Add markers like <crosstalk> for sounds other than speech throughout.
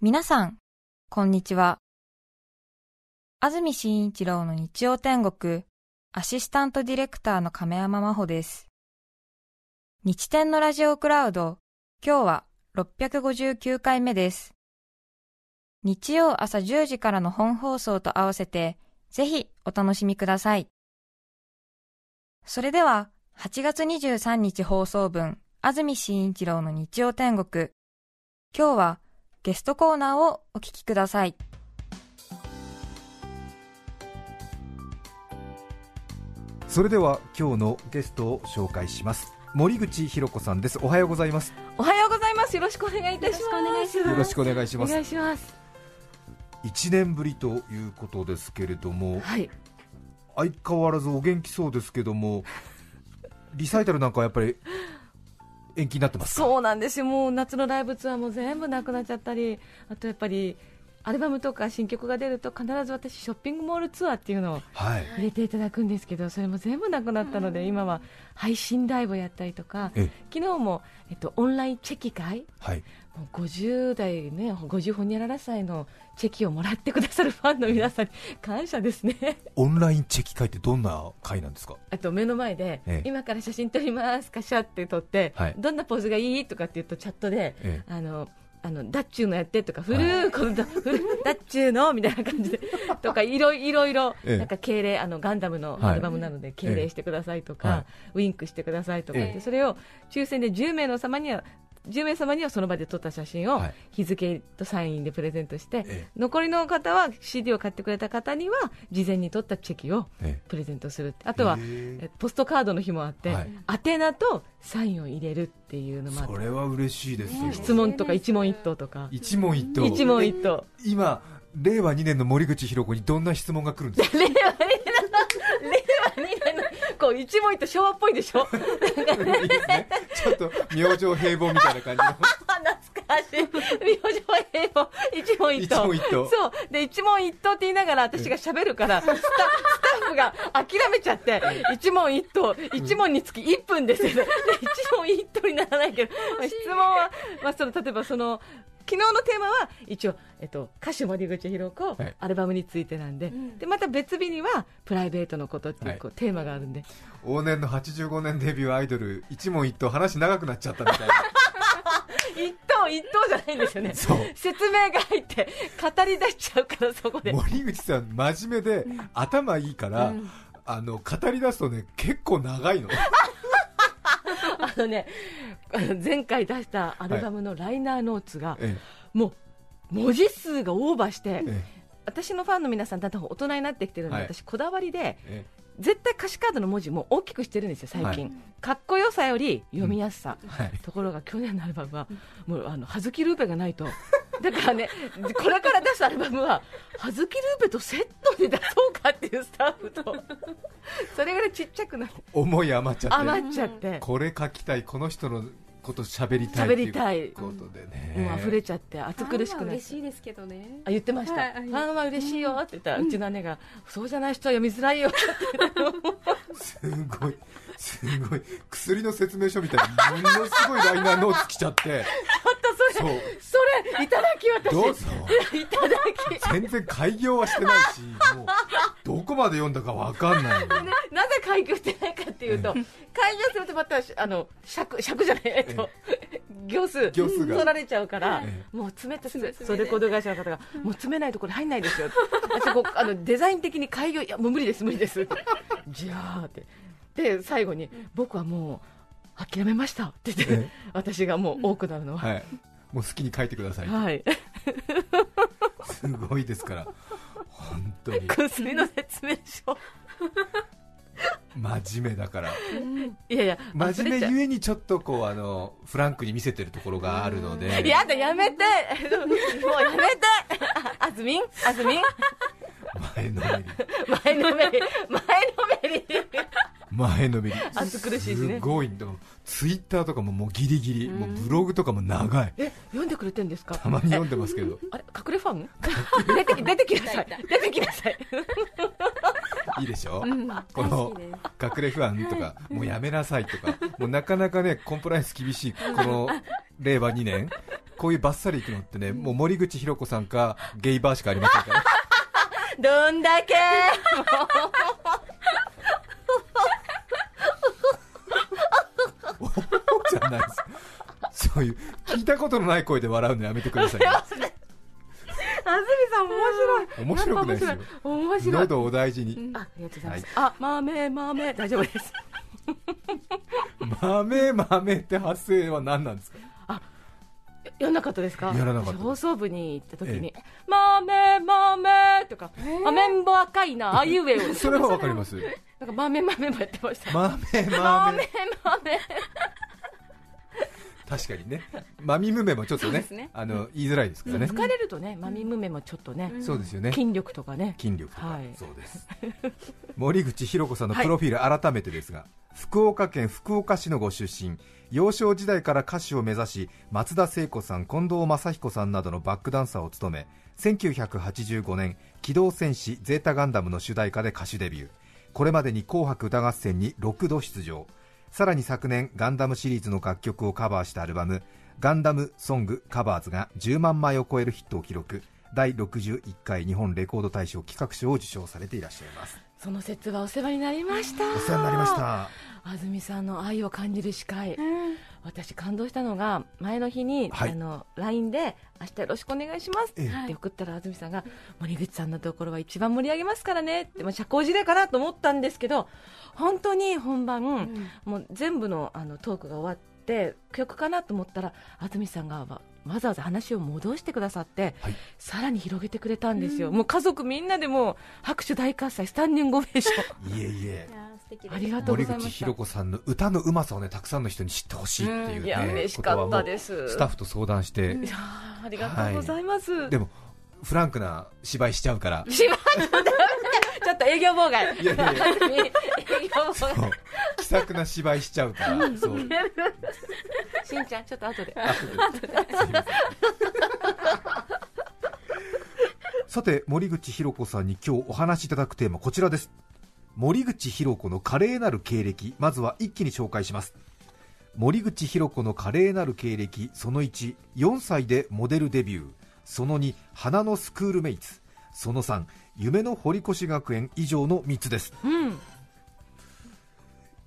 皆さん、こんにちは。安住紳一郎の日曜天国、アシスタントディレクターの亀山真帆です。日天のラジオクラウド、今日は659回目です。日曜朝10時からの本放送と合わせて、ぜひお楽しみください。それでは、8月23日放送分、安住紳一郎の日曜天国、今日はゲストコーナーをお聞きください。それでは今日のゲストを紹介します森口博子さんですおはようございますおはようございます。よろしくお願いいたします。よろしくお願いしますお願いします。1年ぶりということですけれどもはい。相変わらずお元気そうですけどもリサイタルなんかはやっぱり延期になってますか？そうなんですよ。もう夏のライブツアーも全部なくなっちゃったり、あとやっぱりアルバムとか新曲が出ると必ず私ショッピングモールツアーっていうのをはい入れていただくんですけど、それも全部なくなったので、今は配信ライブをやったりとか、え昨日もえっとオンラインチェキ会。はいもう50代ね、50ほにゃらら歳のチェキをもらってくださるファンの皆さんに <laughs> 感謝ですね。オンラインチェキ会ってどんな会なんですか？あと目の前で、ええ。今から写真撮ります、カシャって撮って、はい。どんなポーズがいいとかって言うと、チャットで、ええ。あのあのダッチューのやってとか、フルー、このダッチューのみたいな感じで、<laughs> とか、いろいろなんか敬礼、あのガンダムのはい。アルバムなので、敬礼してくださいとか、はい。ウインクしてくださいとかそれを抽選で10名の様には、10名様にはその場で撮った写真をはい。日付とサインでプレゼントして、ええ。残りの方は CD を買ってくれた方には事前に撮ったチェキをえプレゼントするあとはポストカードの日もあって、はい。宛名とサインを入れるっていうのもあってそれは嬉しいですよ。質問とか一問一答とか。一問一答。一問一答。今令和2年の森口博子にどんな質問が来るんですか？令和2年のこう一問一答昭和っぽいでしょ？<laughs> いいですね。ちょっと明星平凡みたいな感じの。懐かしい。明星平凡一問一答。一問一答。そう。で一問一答って言いながら私が喋るからスタスタッフが諦めちゃって一問一答。一問につき1分ですよで一問一答にならないけど、まあ質問は、まあ、その例えばその昨日のテーマは一応、えっと、歌手森口博子、はい。アルバムについてなんで,、でまた別日にはプライベートのことっていう,、はい。こうテーマがあるんで。往年の85年デビューアイドル一問一答話長くなっちゃったみたいな。<laughs> 一答一答じゃないんですよね。そう。説明が入って語り出しちゃうからそこで。森口さん真面目で頭いいから、あの語り出すとね結構長いの。あのね、前回出したアルバムのライナーノーツが、えもう文字数がオーバーして、え私のファンの皆さん、だんだん大人になってきてるので、はい。私、こだわりで、え絶対歌詞カードの文字も大きくしてるんですよ、最近、はい。かっこよさより読みやすさ、はい。ところが去年のアルバムは、もうあの葉月ルーペがないと、だからね、これから出すアルバムは、葉月ルーペとセットで出そうかっていうスタッフと、それぐらいちっちゃくなって、思い余っちゃって。余っちゃって。これ書きたい。この人のこと喋りたいって喋りたい。いうことでね、もう溢れちゃって暑苦しくなって。嬉しいですけどね。あ言ってました、はいファンは嬉しいよって言ったら、うちの姉が、そうじゃない人は読みづらいよって言って <laughs> すごいすごい薬の説明書みたいにものすごいライナーノーツ来ちゃって。それ、そう。それ、いただき私、どうぞ。いただき、全然開業はしてないしもうどこまで読んだかわかんないの。ねなぜ開業してないかっていうと、開業するとまた、あの尺、尺じゃない、えっと、行数、行数が。取られちゃうからえ、もう詰めて、詰めてそれレコード会社の方が、もう詰めないとこれ入んないですよ、私こうあのデザイン的に開業、いや、もう無理です、無理ですって、じゃあって、で、最後に、僕はもう、諦めましたって言ってえ、私がもう多くなるのは。はい。もう好きに書いてください、はい、すごいですから。本当に。薬の説明書。真面目だから。いやいや真面目ゆえにちょっとこうあのフランクに見せてるところがあるので。やだやめて。もうやめて。あずみん？あずみん？前のめり。前のめり。前のめり前のめり。暑苦しいしね。すごいツイッターとかももうギリギリ、もうブログとかも長い。え読んでくれてんですか？たまに読んでますけど。<laughs> あれ隠れファン？<laughs> 出てき出てきなさい。出てきなさい。<laughs> いいでしょ、この隠れ不安とかもうやめなさいとか。もうなかなかねコンプライアンス厳しいこの令和2年。こういうバッサリいくのってねもう森口博子さんかゲイバーしかありませんから。どんだけじゃないですそういう聞いたことのない声で笑うのやめてくださいよあずみさん面白い。面白くないですよ。面白い。喉をお大事に。あありがとうございます、あ豆豆。大丈夫です。豆豆って発声は何なんですか？やらなかったですか？やらなかった私放送部に行った時にえ「豆豆」とか「豆んぼ赤いなあいうえを」それはわかります。なんか豆豆もやってました。豆豆。豆豆確かにね。マミムメもちょっとねすね。あの言いづらいですからね、疲れるとねマミムメもちょっとね。そうですよね。筋力とかね。筋力とか、はい。そうです。<laughs> 森口博子さんのプロフィール改めてですが、福岡県福岡市のご出身幼少時代から歌手を目指し松田聖子さん近藤正彦さんなどのバックダンサーを務め1985年「機動戦士ゼータガンダム」の主題歌で歌手デビュー。これまでに「紅白歌合戦」に6度出場さらに昨年ガンダムシリーズの楽曲をカバーしたアルバム「ガンダムソングカバーズ」が10万枚を超えるヒットを記録。第61回日本レコード大賞企画賞を受賞されていらっしゃいます。その説はお世話になりました。お世話になりました。安住さんの愛を感じる司会、私感動したのが前の日に、はい。あの LINE で明日よろしくお願いしますええ。って送ったら安住さんが森口さんのところは一番盛り上げますからねって、まあ、社交辞令かなと思ったんですけど本当に本番、もう全部のあのトークが終わって曲かなと思ったら安住さんがわわざわざ話を戻してくださって、はい。さらに広げてくれたんですよ、もう家族みんなでもう拍手大喝采スタンディングオベーション。いえいえありがとうご森ざいました。口博子さんの歌のうまさをねたくさんの人に知ってほしいっていう、ねいや嬉しかったです。スタッフと相談して、いやーありがとうございます、でもフランクな芝居しちゃうから。しまった。ちょっと営業妨害。気さくな芝居しちゃうから。そう。しんちゃんちょっと後で。さて森口博子さんに今日お話しいただくテーマこちらです森口博子の華麗なる経歴まずは一気に紹介します。森口博子の華麗なる経歴その14歳でモデルデビュー。その2花のスクールメイツ。その3夢の堀越学園以上の3つです。うん。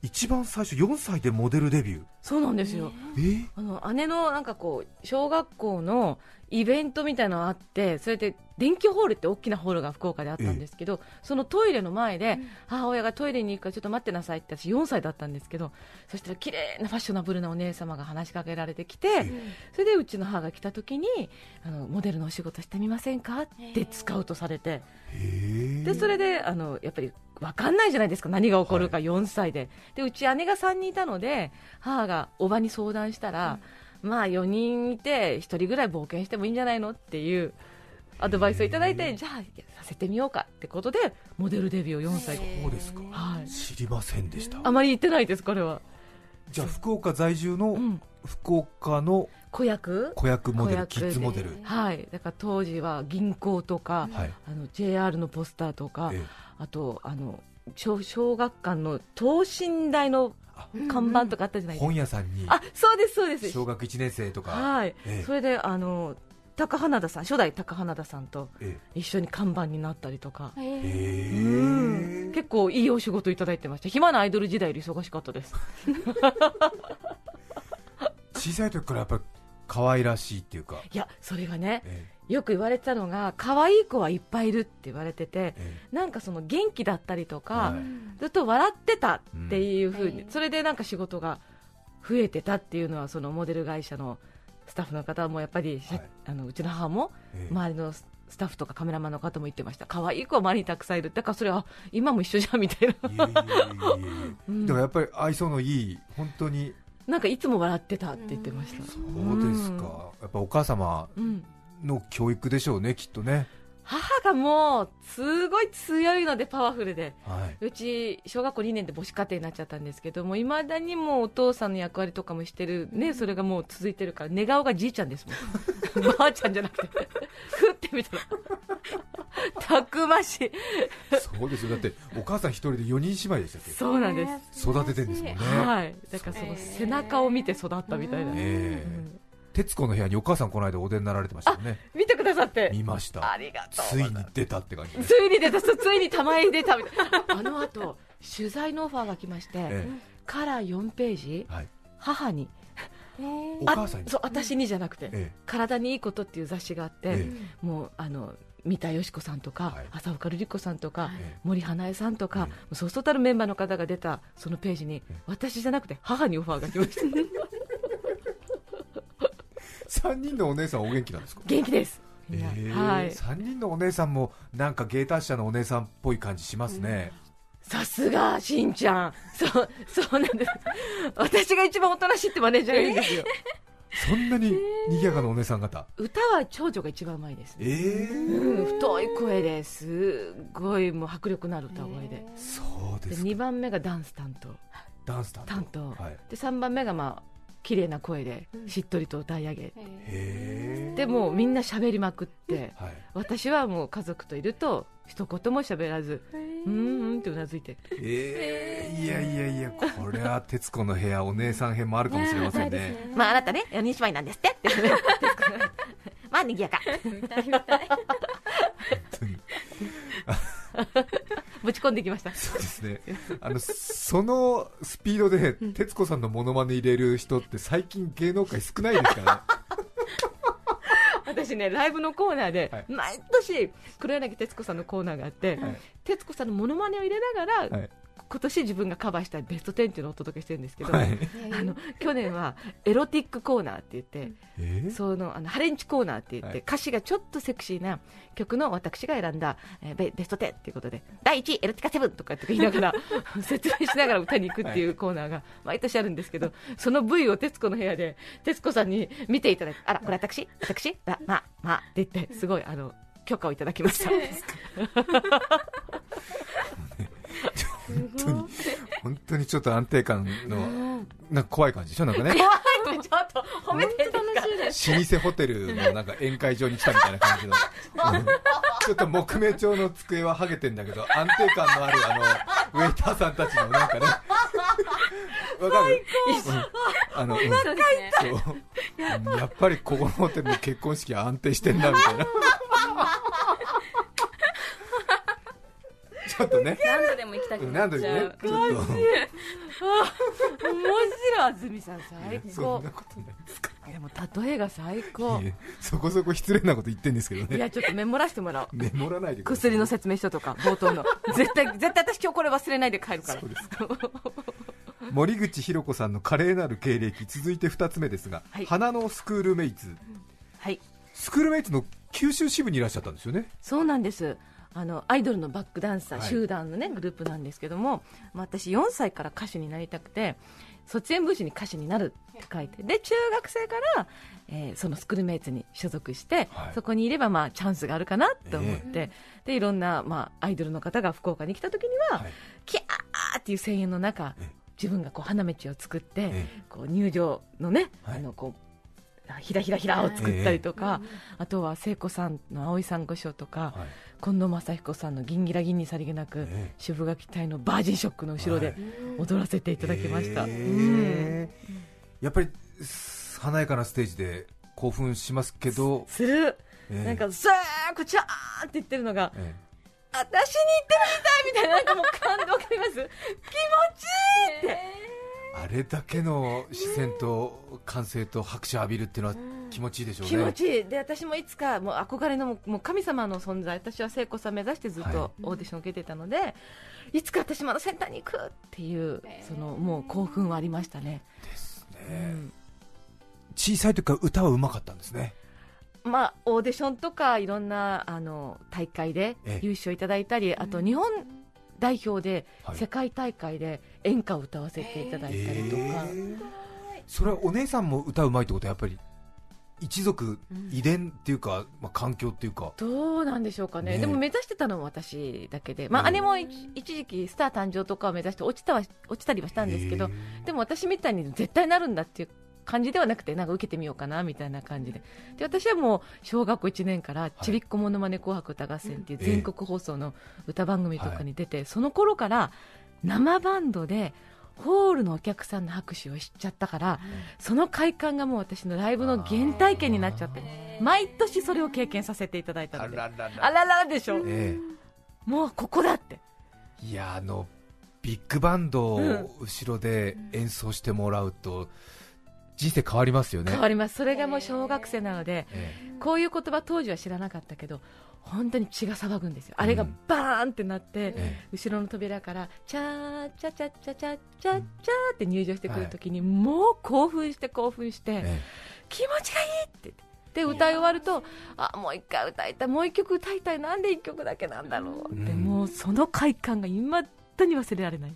一番最初4歳でモデルデビュー。そうなんですよ。え？ーあの姉のなんかこう小学校のイベントみたいなのがあってそれで電気ホールって大きなホールが福岡であったんですけど、そのトイレの前で母親がトイレに行くからちょっと待ってなさいって私4歳だったんですけどそしたら綺麗なファッショナブルなお姉様が話しかけられてきてそれでうちの母が来た時にあのモデルのお仕事してみませんか？ってスカウトされて。へでそれであのやっぱり分かんないじゃないですか。何が起こるか。4歳で,、でうち姉が3人いたので母がおばに相談したら、まあ4人いて1人ぐらい冒険してもいいんじゃないのっていうアドバイスをいただいてじゃあさせてみようかってことでモデルデビューを4歳で、そうですか。はい、知りませんでした。あまり言ってないですこれは。じゃあ福岡在住のうん。福岡の子役？子役モデル子役キッズモデル。はい。だから当時は銀行とか、はい。あの JR のポスターとか、ええあとあの小小学館の等身大の看板とかあったじゃないですか、本屋さんに。あそうですそうです。小学1年生とか、はい、ええ。それであの高花田さん初代高花田さんとえ一緒に看板になったりとか、え。へうん。え結構いいお仕事いただいてました。暇なアイドル時代より忙しかったです。<laughs> 小さい時からやっぱり可愛らしいっていうか、いやそれがねえよく言われてたのが可愛い子はいっぱいいるって言われててええ。なんかその元気だったりとか、はい。ずっと笑ってたっていうふうに、うんそれでなんか仕事が増えてたっていうのはそのモデル会社のスタッフの方もやっぱり、はい。あのうちの母もええ。周りのススタッフとかカメラマンの方も言ってました可愛い子は周りにたくさんいるだからそれは今も一緒じゃんみたいな。でもやっぱり愛想のいい本当に。なんかいつも笑ってたって言ってました。そうですか。やっぱお母様うんの教育でしょうねきっとね。母がもうすごい強いのでパワフルで。はい。うち小学校2年で母子家庭になっちゃったんですけどもいまだにもうお父さんの役割とかもしてるねそれがもう続いてるから寝顔がじいちゃんですもん。<laughs> ばあちゃんじゃなくて。ふってみたら。たくましい。そうですよ。だってお母さん一人で4人姉妹でしたっけ？そうなんです、育ててんですもんね、はい。だからその背中を見て育ったみたいな、ええ。うん徹子の部屋にお母さんこの間お出になられてましたよね。見てくださって。見ました。ありがとうついに出たって感じで。ついに出たそうついに玉井出たみたいな。<laughs> あの後取材のオファーが来まして、えカラー4ページえはい、母に。お母さんに。あそう私にじゃなくて、え体にいいことっていう雑誌があって、えもうあの三田佳子さんとか、はい。浅岡瑠璃子さんとか、ええ森花江さんとか、そうそうたるメンバーの方が出たそのページに、え。私じゃなくて母にオファーが来ました <laughs> 3人のお姉さんお元気なんですか？元気です。ええはい。3人のお姉さんもなんか芸達者のお姉さんっぽい感じしますね、さすがしんちゃん。そうそうなんです。私が一番おとなしいってマネージャーがいいんですよ。そんなに賑やかなお姉さん方？歌は長女が一番うまいです。ええうん、太い声です。ごいもう迫力のある歌声で。そうでです2番目がダンス担当。ダンス担当。担当、はい。で3番目がまあ綺麗な声でしっとりと歌い上げ、でもうみんな喋りまくってはい。私はもう家族といると一言も喋らずうんうんってうなずいて。ええいやいやいやこれは『徹子の部屋』お姉さん編もあるかもしれませんね。<laughs> まああなたね4人姉妹なんですって。ってまあ賑やかぶち込んできました。そうですね。あのそのスピードで徹子さんのモノマネ入れる人って最近芸能界少ないですからね。<laughs> 私ねライブのコーナーで、はい。毎年黒柳徹子さんのコーナーがあって、はい。徹子さんのモノマネを入れながら、はい今年自分がカバーしたベスト10っていうのをお届けしてるんですけど、はい。あの去年はエロティックコーナーって言って、えー？そのあのハレンチコーナーって言って、はい。歌詞がちょっとセクシーな曲の私が選んだ、えーベベスト10っていうことで第1位エロティカセブンとかって言いながら <laughs> 説明しながら歌に行くっていうコーナーが毎年あるんですけどその V を徹子の部屋で徹子さんに見ていただいてあらこれ私？私？あまあまあって言ってすごいあの許可をいただきました。<laughs> <laughs> 本当に本当にちょっと安定感のなんか怖い感じでしょ？なんかね。ちょっと褒めてるんですか老舗ホテルのなんか宴会場に来たみたいな感じの、う <laughs> んちょっと木目調の机ははげてんだけど安定感のあるあのウェイターさんたちのなんかね。わかる？うん。あの、うん。そう。やっぱりここのホテルの結婚式は安定してんなみたいな <laughs> ちょっとね。何度でも行きたくなっちゃう。ねちょっ面白い安住さん最高。んなことないですか。でも例えが最高。そこそこ失礼なこと言ってんですけどね。いやちょっとメモらせてもらおう。メモらないでください。薬の説明書とか冒頭の。絶対絶対私今日これ忘れないで帰るから。そうです。森口博子さんの華麗なる経歴続いて2つ目ですが、はい。花のスクールメイツ。はい。スクールメイツの九州支部にいらっしゃったんですよね。そうなんですあのアイドルのバックダンサー、はい。集団の、ね、グループなんですけども、まあ、私4歳から歌手になりたくて卒園文集に歌手になるって書いてで中学生から、えーそのスクールメイツに所属して、はい。そこにいれば、まあ、チャンスがあるかなと思って、でいろんな、まあ、アイドルの方が福岡に来た時には、はい。キャーっていう声援の中え自分がこう花道を作って、え。こう入場のね、はい。あのこうひらひらひらを作ったりとか、あとは聖子さんの葵さん御賞とか、はい。近藤正彦さんの銀ギラ銀にさりげなく、ええ。主婦が期待のバージンショックの後ろではい。踊らせていただきました、やっぱりす華やかなステージで興奮しますけど、する、ええ。なんかさあこちゃーって言ってるのがえ私に言ってるみたいみたいななんかもう感動があります。気持ちいいって、えあれだけの視線と歓声と拍手を浴びるっていうのは気持ちいいでしょうね。気持ちいい。で私もいつかもう憧れのもう神様の存在私は聖子さん目指してずっはいとオーディションを受けてたので、い、つか私もあのセンターに行くっていうそのもう興奮はありましたね、ですね。うん。小さい時から歌はうまかったんですね。まあ、オーディションとかいろんなあの大会でええ。優勝いただいたり、あと日本代表ではい。世界大会で演歌を歌わせていただいたりとか、それはお姉さんも歌うまいってことはやっぱり一族遺伝っていうか、まあ、環境っていうか。どうなんでしょうかね、ね。えでも目指してたのは私だけで、まあ、ええ姉も一一時期スター誕生とかを目指して落ちたは落ちたりはしたんですけど、でも私みたいに絶対なるんだっていう感じではなくてなんか受けてみようかなみたいな感じで。で私はもう小学校1年から「ちびっこものまね紅白歌合戦」っていうええ。全国放送の歌番組とかに出て、その頃から生バンドでホールのお客さんの拍手をしちゃったから、その快感がもう私のライブの原体験になっちゃって毎年それを経験させていただいたので。あららら。あららでしょ、えもうここだって。えいやあのビッグバンドを後ろで演奏してもらうと人生変わりますよね。変わります。それがもう小学生なので、えこういう言葉当時は知らなかったけど本当に血が騒ぐんですよ。あれがバーンってなって、え後ろの扉からチャーチャチャチャチャチャチャって入場してくるときに、もう興奮して興奮して、え気持ちがいいって言ってで歌い終わるとあもう一回歌いたいもう一曲歌いたいなんで一曲だけなんだろうって、うん。もうその快感がいまだに忘れられない。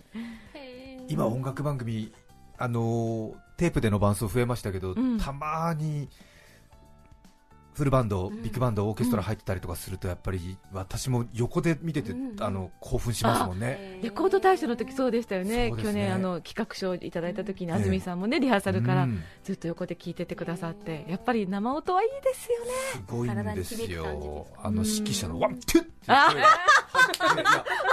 今音楽番組あのーテープでの伴奏増えましたけど、ん。たまにフルバンド、ビッグバンド、オーケストラ入ってたりとかすると、やっぱり私も横で見てて、あの興奮しますもんね。レコード大賞の時そうでしたよね。ね。去年あの企画書をいただいた時にえ安住さんもねリハーサルからうん。ずっと横で聞いててくださってやっぱり生音はいいですよね。すごいんですよ。す、あの指揮者のワン、ツーって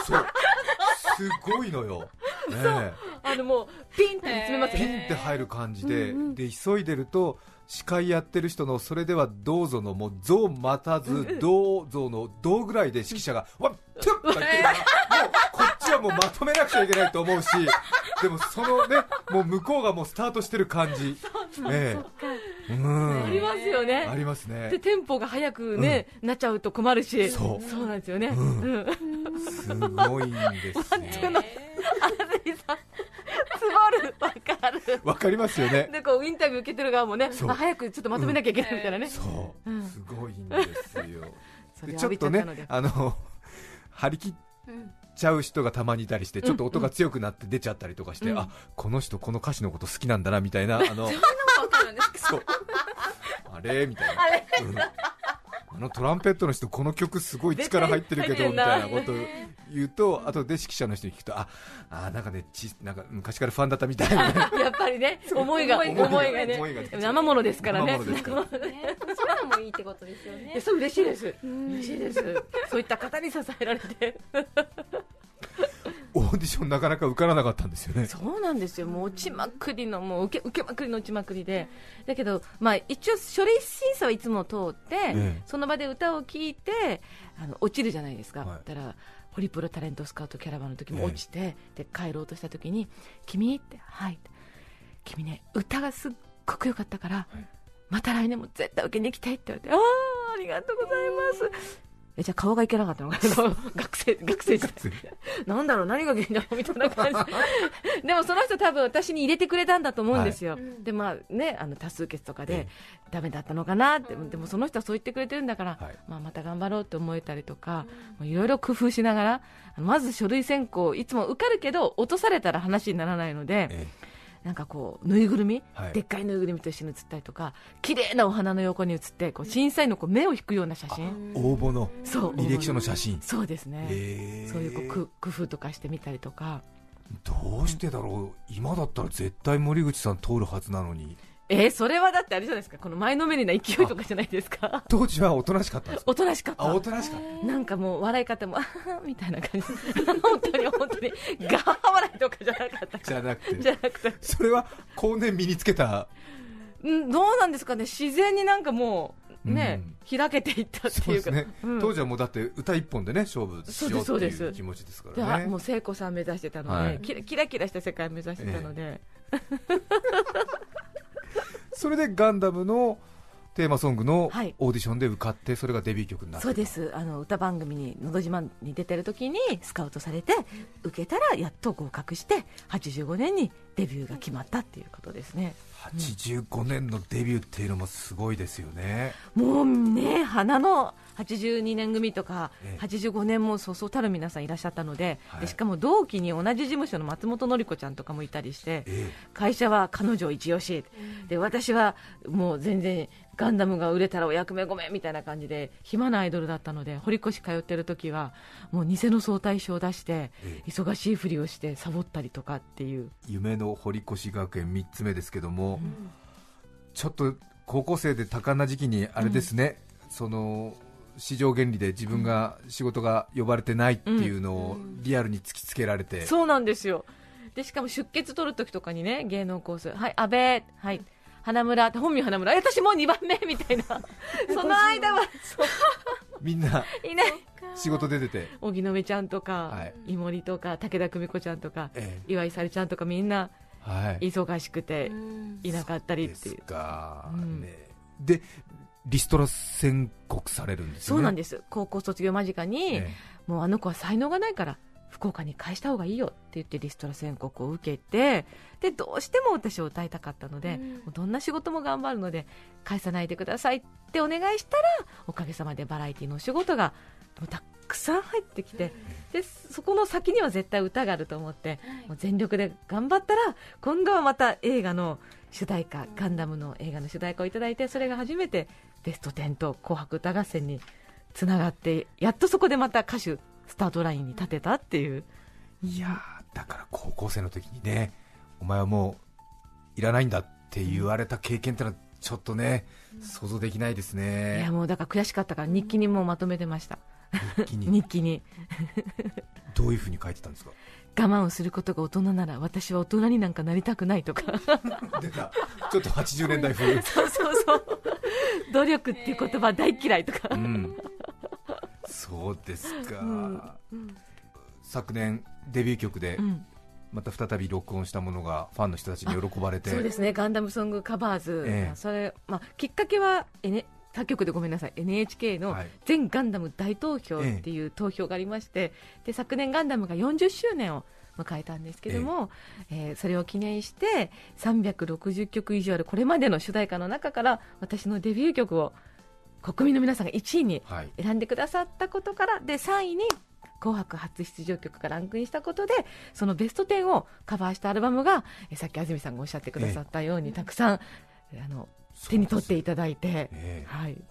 そう <laughs> すごいのよ、<laughs> ねえ。あのもうピンって見つめますよピねンって入る感じで、で急いでると、司会やってる人のそれではどうぞのもうぞ待たず、どうぞのどうぐらいで指揮者が、ワン、ツーって言ってるか。ら、もうこっちはもうまとめなくちゃいけないと思うし、<laughs> でもそのね、もう向こうがもうスタートしてる感じ、ええ。うん。ありますよね。ありますね。でテンポが速くね、なっちゃうと困るし。そう。そうなんですよね、うんすごいんですよ。わかる。わかりますよね。でこうインタビュー受けてる側もね早くちょっとまとめなきゃいけないみたいなね、そう、うん。すごいんですよ。ちょっとねあの張り切っちゃう人がたまにいたりして、ちょっと音が強くなって出ちゃったりとかして、あこの人、この歌詞のこと好きなんだなみたいな、あの <laughs> そう。あれ？みたいな。うんあのトランペットの人、この曲すごい力入ってるけどみたいなことを言うと、<laughs> あとで指揮者の人に聞くと、ああなんかねちなんか昔からファンだったみたいな、<laughs> やっぱりね思いが思いがね。生ものですからね。生ものですから。そういうのもいいってことですよね。そう嬉しいです。嬉しいです。そういった方に支えられてオーディションなかなか受からなかったんですよね。そうなんですよ、もう落ちまくりの、もう受け受けまくりの落ちまくりで、だけど、まあ、一応、書類審査はいつも通って、えその場で歌を聴いてあの、落ちるじゃないですか、はい。だから、ホリプロタレントスカウトキャラバンの時も落ちて、で帰ろうとした時に、君って、はい、君ね、歌がすっごく良かったから、また来年も絶対受けに行きたいって言われて、ああ、ありがとうございます。えじゃあ顔がいけなかったのかな？<laughs> 学生学生時代。なんだろう？何が原因だろう？みたいな感じ。<laughs> でもその人多分私に入れてくれたんだと思うんですよ、でまあねあの多数決とかでダメだったのかな？って、でもその人はそう言ってくれてるんだから、はい。まあ、また頑張ろうって思えたりとかいろいろ工夫しながらまず書類選考いつも受かるけど落とされたら話にならないので、えなんかこうぬいぐるみ、はい。でっかいぬいぐるみと一緒に写ったりとか綺麗なお花の横に写ってこう審査員のこう目を引くような写真。応募のそう。履歴書の写真、そうですね、そういうこうく工夫とかしてみたりとか。どうしてだろう、今だったら絶対森口さん通るはずなのに、えーそれはだってあれじゃないですか。この前のめりな勢いとかじゃないですか。当時はおとなしかったんですか、おとなしかった。あおとなしかった、なんかもう笑い方もあみたいな感じ。本当に本当に。ガハ笑いとかじゃなかった。じゃなくじゃて、なくて。それは後年身につけた、んどうなんですかね。自然になんかもうね、開けていったっていうか。ね、うん。当時はもうだって歌一本でね勝負しようっていう気持ちですかでらね。あもう聖子さん目指してたので、はい。キラキラした世界目指してたので、それでガンダムのテーマソングのはい。オーディションで受かってそれがデビュー曲になってそうです。あの歌番組に「のど自慢」に出てる時にスカウトされて受けたらやっと合格して85年にデビューが決まったっていうことですね。85年のデビューっていうのもすごいですよね。もうね花の82年組とかええ。85年もそうそうたる皆さんいらっしゃったので,、はい。でしかも同期に同じ事務所の松本紀子ちゃんとかもいたりしてえ。会社は彼女一押し。で私はもう全然ガンダムが売れたらお役目ごめんみたいな感じで暇なアイドルだったので堀越通ってる時はもう偽の早退書を出してえ忙しいふりをしてサボったりとかっていう。夢の堀越学園3つ目ですけども、ちょっと高校生で多感な時期にあれですね、その市場原理で自分が仕事が呼ばれてないっていうのをリアルに突きつけられて、そうなんですよ。でしかも出血取る時とかにね芸能コース。はい阿部はい花村本名花村え私もう2番目みたいな。<laughs> その間は。そう。みんないない。仕事出てて、荻野目ちゃんとか、はい。井森とか武田久美子ちゃんとかえ岩井さるちゃんとかみんなえはい、忙しくていなかったりっていう。ですか、うん。ね、でリストラ宣告されるんですよね。そうなんです。高校卒業間近に、え。もうあの子は才能がないから福岡に返した方がいいよって言ってリストラ宣告を受けてでどうしても私を歌いたかったので、もうどんな仕事も頑張るので返さないでくださいってお願いしたらおかげさまでバラエティのお仕事がもうたくさん入ってきてでそこの先には絶対歌があると思って、もう全力で頑張ったら今度はまた映画の主題歌ガンダムの映画の主題歌をいただいてそれが初めてベスト10と「紅白歌合戦」につながってやっとそこでまた歌手スタートラインに立てたっていう。いやーだから高校生の時にねお前はもういらないんだって言われた経験ってのはちょっとね、想像できないですいねやもうだから悔しかったから日記にもうまとめてました。日記に？日記に。どういうふうに書いてたんですか？我慢をすることが大人なら私は大人になんかなりたくないとか。出た。ちょっと80年代風。<laughs> そうそうそう。努力っていう言葉大嫌いとか、うんそうですか、昨年デビュー曲でうん。また再び録音したものがファンの人たちに喜ばれて。そうですね。ガンダムソングカバーズ、ええ。それ、まあ、きっかけは、N、他局でごめんなさい。NHK のはい。全ガンダム大投票っていう投票がありまして、で昨年ガンダムが40周年を迎えたんですけども、えーそれを記念して360曲以上あるこれまでの主題歌の中から私のデビュー曲を国民の皆さんが1位にはい。選んでくださったことからで3位に「紅白」初出場曲がランクインしたことでそのベスト10をカバーしたアルバムがえさっき安住さんがおっしゃってくださったように、たくさんあの手に取っていただいて、ええ。はい。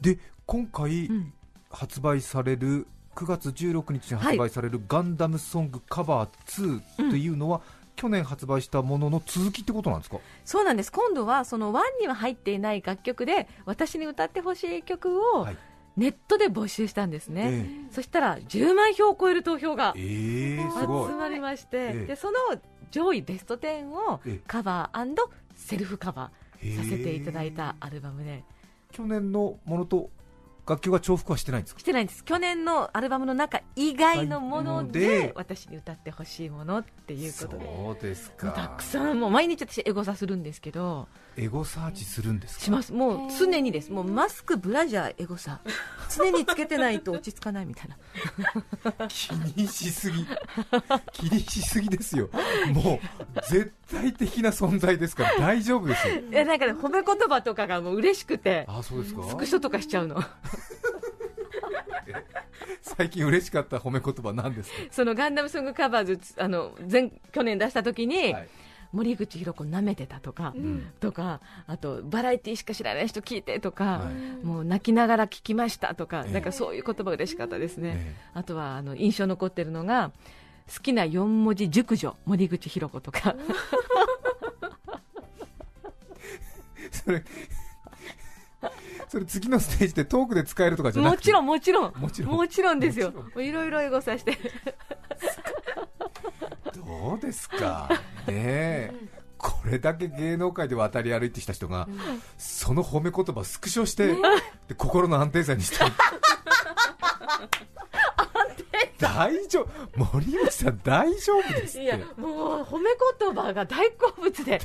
で今回うん。発売される9月16日に発売されるガンダムソングカバー2というのは、去年発売したものの続きってことなんですか？そうなんです。今度はその1には入っていない楽曲で私に歌ってほしい曲をはい。ネットで募集したんですね、えそしたら10万票を超える投票が集まりまして、ええ。でその上位ベスト10をええ。カバーセルフカバーさせていただいたアルバムで。去年のものと楽曲は重複はしてないんですか？してないんです。去年のアルバムの中以外のものでで私に歌ってほしいものっていうことで。そうですもうたかくさんもう毎日私エゴサするんですけど。エゴサーチするんですか？します。もう常にです。もうマスクブラジャーエゴサ常につけてないと落ち着かないみたいな。気にしすぎ。気にしすぎですよ。もう絶対的な存在ですから大丈夫ですよ。えなんかね褒め言葉とかがもう嬉しくてあそうですか？スクショとかしちゃうの。最近嬉しかった褒め言葉なんですか？そのガンダムソングカバーズあの前去年出した時に、はい森口博子舐めてたとか、ん。とかあとバラエティーしか知らない人聞いてとか、はい。もう泣きながら聞きましたとか、ええ。なんかそういう言葉が嬉しかったですね、えあとはあの印象残ってるのが好きな4文字熟女森口博子とか。<laughs> それそれ次のステージでトークで使えるとかじゃなくて？もちろんもちろん。もちろん。もちろんですよ。いろいろエゴさして <laughs> どうですか。ねえ。これだけ芸能界で渡り歩いてきた人が、その褒め言葉スクショして、で心の安定剤にして大丈夫。森口さん大丈夫ですって。いやもう褒め言葉が大好物で。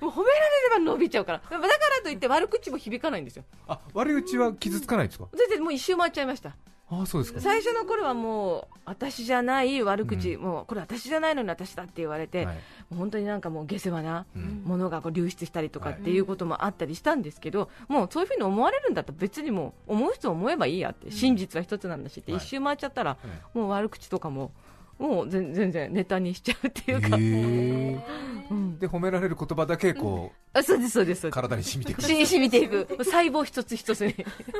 もう褒められれば伸びちゃうから。だからといって悪口も響かないんですよ。あ悪口は傷つかないんですか？全然もう一周回っちゃいましたあそうですか。最初の頃はもう私じゃない悪口、もうこれ私じゃないのに私だって言われて、はい。本当になんかもう下世話なうん。ものがこう流出したりとかっていうこともあったりしたんですけど、もうそういうふうに思われるんだったら別にもう思う人思えばいいやって、真実は一つなんだしってはい。一周回っちゃったら、はい。もう悪口とかももう全全然ネタにしちゃうっていうか、うん。で褒められる言葉だけこあそうですそうですそうです。う体に染みてく。るし <laughs> 染みていく。細胞一つ一つに。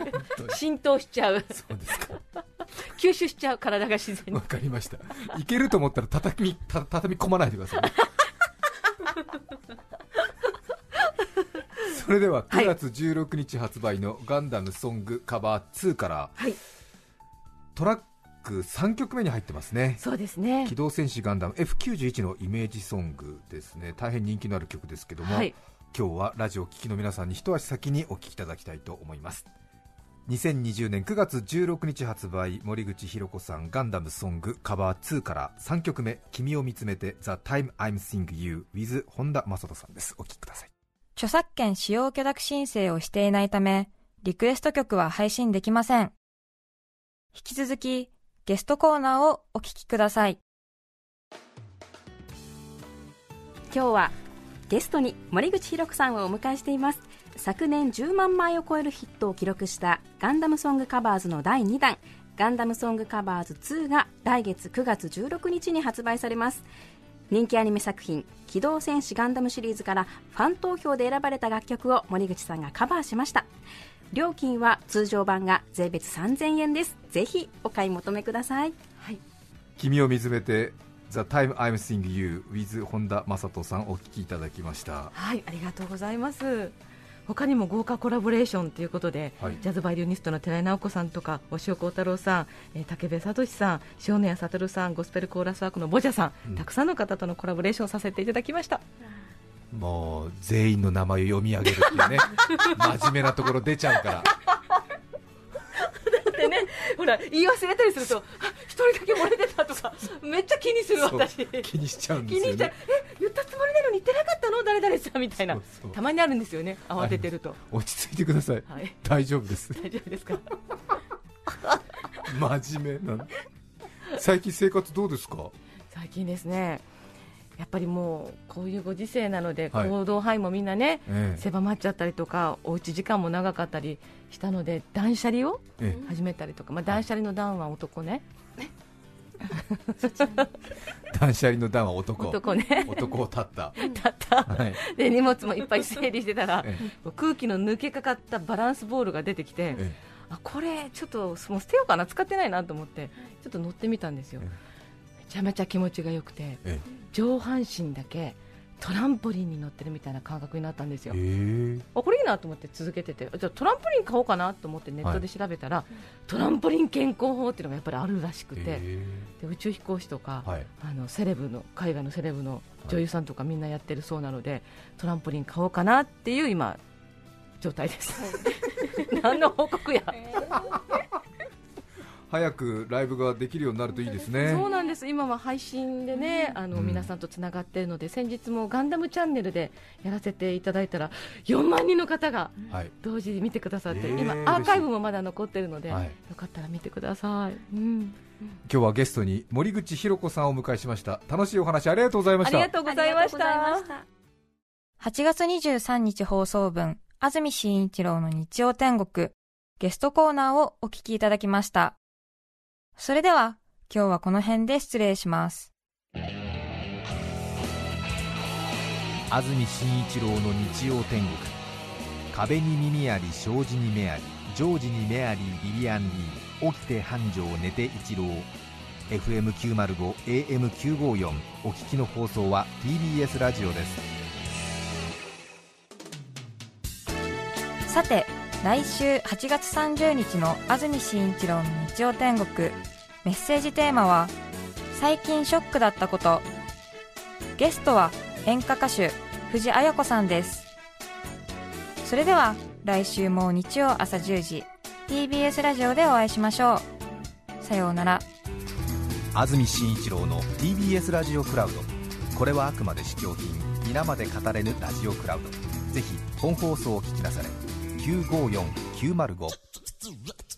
<laughs> 浸透しちゃう。そうですか。吸収しちゃう体が自然に。わかりました。いけると思ったら叩きた畳み込まないでください <laughs> それでははい。9月16日発売のガンダムソングカバー2からはい。トラック3曲目に入ってますね。そうですね。機動戦士ガンダム F91 のイメージソングですね。大変人気のある曲ですけども、はい。今日はラジオを聴きの皆さんに一足先にお聴きいただきたいと思います。2020年9月16日発売森口博子さんガンダムソングカバー2から3曲目「君を見つめて The Time I'm Sing You with 本田正人さんです。お聴きください。著作権使用許諾申請をしていないため、リクエスト曲は配信できません。引き続き、ゲストコーナーをお聞きください。今日はゲストに森口博子さんをお迎えしています。昨年10万枚を超えるヒットを記録したガンダムソングカバーズの第2弾。ガンダムソングカバーズ2が来月9月16日に発売されます。人気アニメ作品「機動戦士ガンダム」シリーズからファン投票で選ばれた楽曲を森口さんがカバーしました。料金は通常版が税別3000円です。ぜひお買い求めください。はい。君を見つめて The Time I'm Sing You with 本田正人さんお聴きいただきました。はい、ありがとうございます。他にも豪華コラボレーションということで、はい。ジャズバイオリニストの寺井直子さんとか押尾幸太郎さん、えー武部聡さん、塩谷悟さん、ゴスペルコーラスワークのボジャさん、うん。たくさんの方とのコラボレーションさせていただきました。もう全員の名前を読み上げるっていうね。<laughs> 真面目なところ出ちゃうから。でね、ほら言い忘れたりすると、あ一人だけ漏れてたとか、めっちゃ気にする私。気にしちゃうんで気にしちゃう。すよねえ言ったつもりなのに言ってなかったの？誰々さんみたいな。たまにあるんですよね慌ててると、落ち着いてください、はい。大丈夫です。大丈夫ですか？<laughs> 真面目なの。最近生活どうですか？最近ですねやっぱりもうこういうご時世なのではい。行動範囲もみんなね、ええ。狭まっちゃったりとかおうち時間も長かったりしたので断捨離をえ始めたりとか、まあ、断捨離の断は男ね、え <laughs> 断捨離の断は男。男ね。男を立った、だった。はい。で荷物もいっぱい整理してたらえ空気の抜けかかったバランスボールが出てきて、えあこれちょっともう捨てようかな使ってないなと思ってちょっと乗ってみたんですよちゃめちゃ気持ちが良くてえ上半身だけトランポリンに乗ってるみたいな感覚になったんですよ。ええ。あこれいいなと思って続けててじゃあトランポリン買おうかなと思ってネットで調べたら、トランポリン健康法っていうのがやっぱりあるらしくて、え。で宇宙飛行士とか、はい。あのセレブの海外のセレブの女優さんとかみんなやってるそうなので、トランポリン買おうかなっていう今状態です、<laughs> 何の報告や、早くライブができるようになるといいですね。そうなんです。今は配信でねあの、うん。皆さんとつながっているので先日もガンダムチャンネルでやらせていただいたら4万人の方がはい。同時に見てくださって、えー今アーカイブもまだ残ってるので、はい。よかったら見てください、うん、今日はゲストに森口博子さんをお迎えしました。楽しいお話ありがとうございました。ありがとうございました。8月23日放送分、安住紳一郎の日曜天国、ゲストコーナーをお聞きいただきました。それでは、今日はこの辺で失礼します。安住紳一郎の日曜天国。壁に耳あり障子に目あり常時に目ありビビアンリー起きて繁盛寝て一郎。FM905 AM954 お聞きの放送は TBS ラジオです。さて、来週8月30日の安住紳一郎の日曜天国、メッセージテーマは、最近ショックだったこと。ゲストは演歌歌手、藤あや子さんです。それでは、来週も日曜朝10時、TBS ラジオでお会いしましょう。さようなら。安住紳一郎の TBS ラジオクラウドこれはあくまで試供品皆まで語れぬラジオクラウドぜひ本放送を聞きなされ954905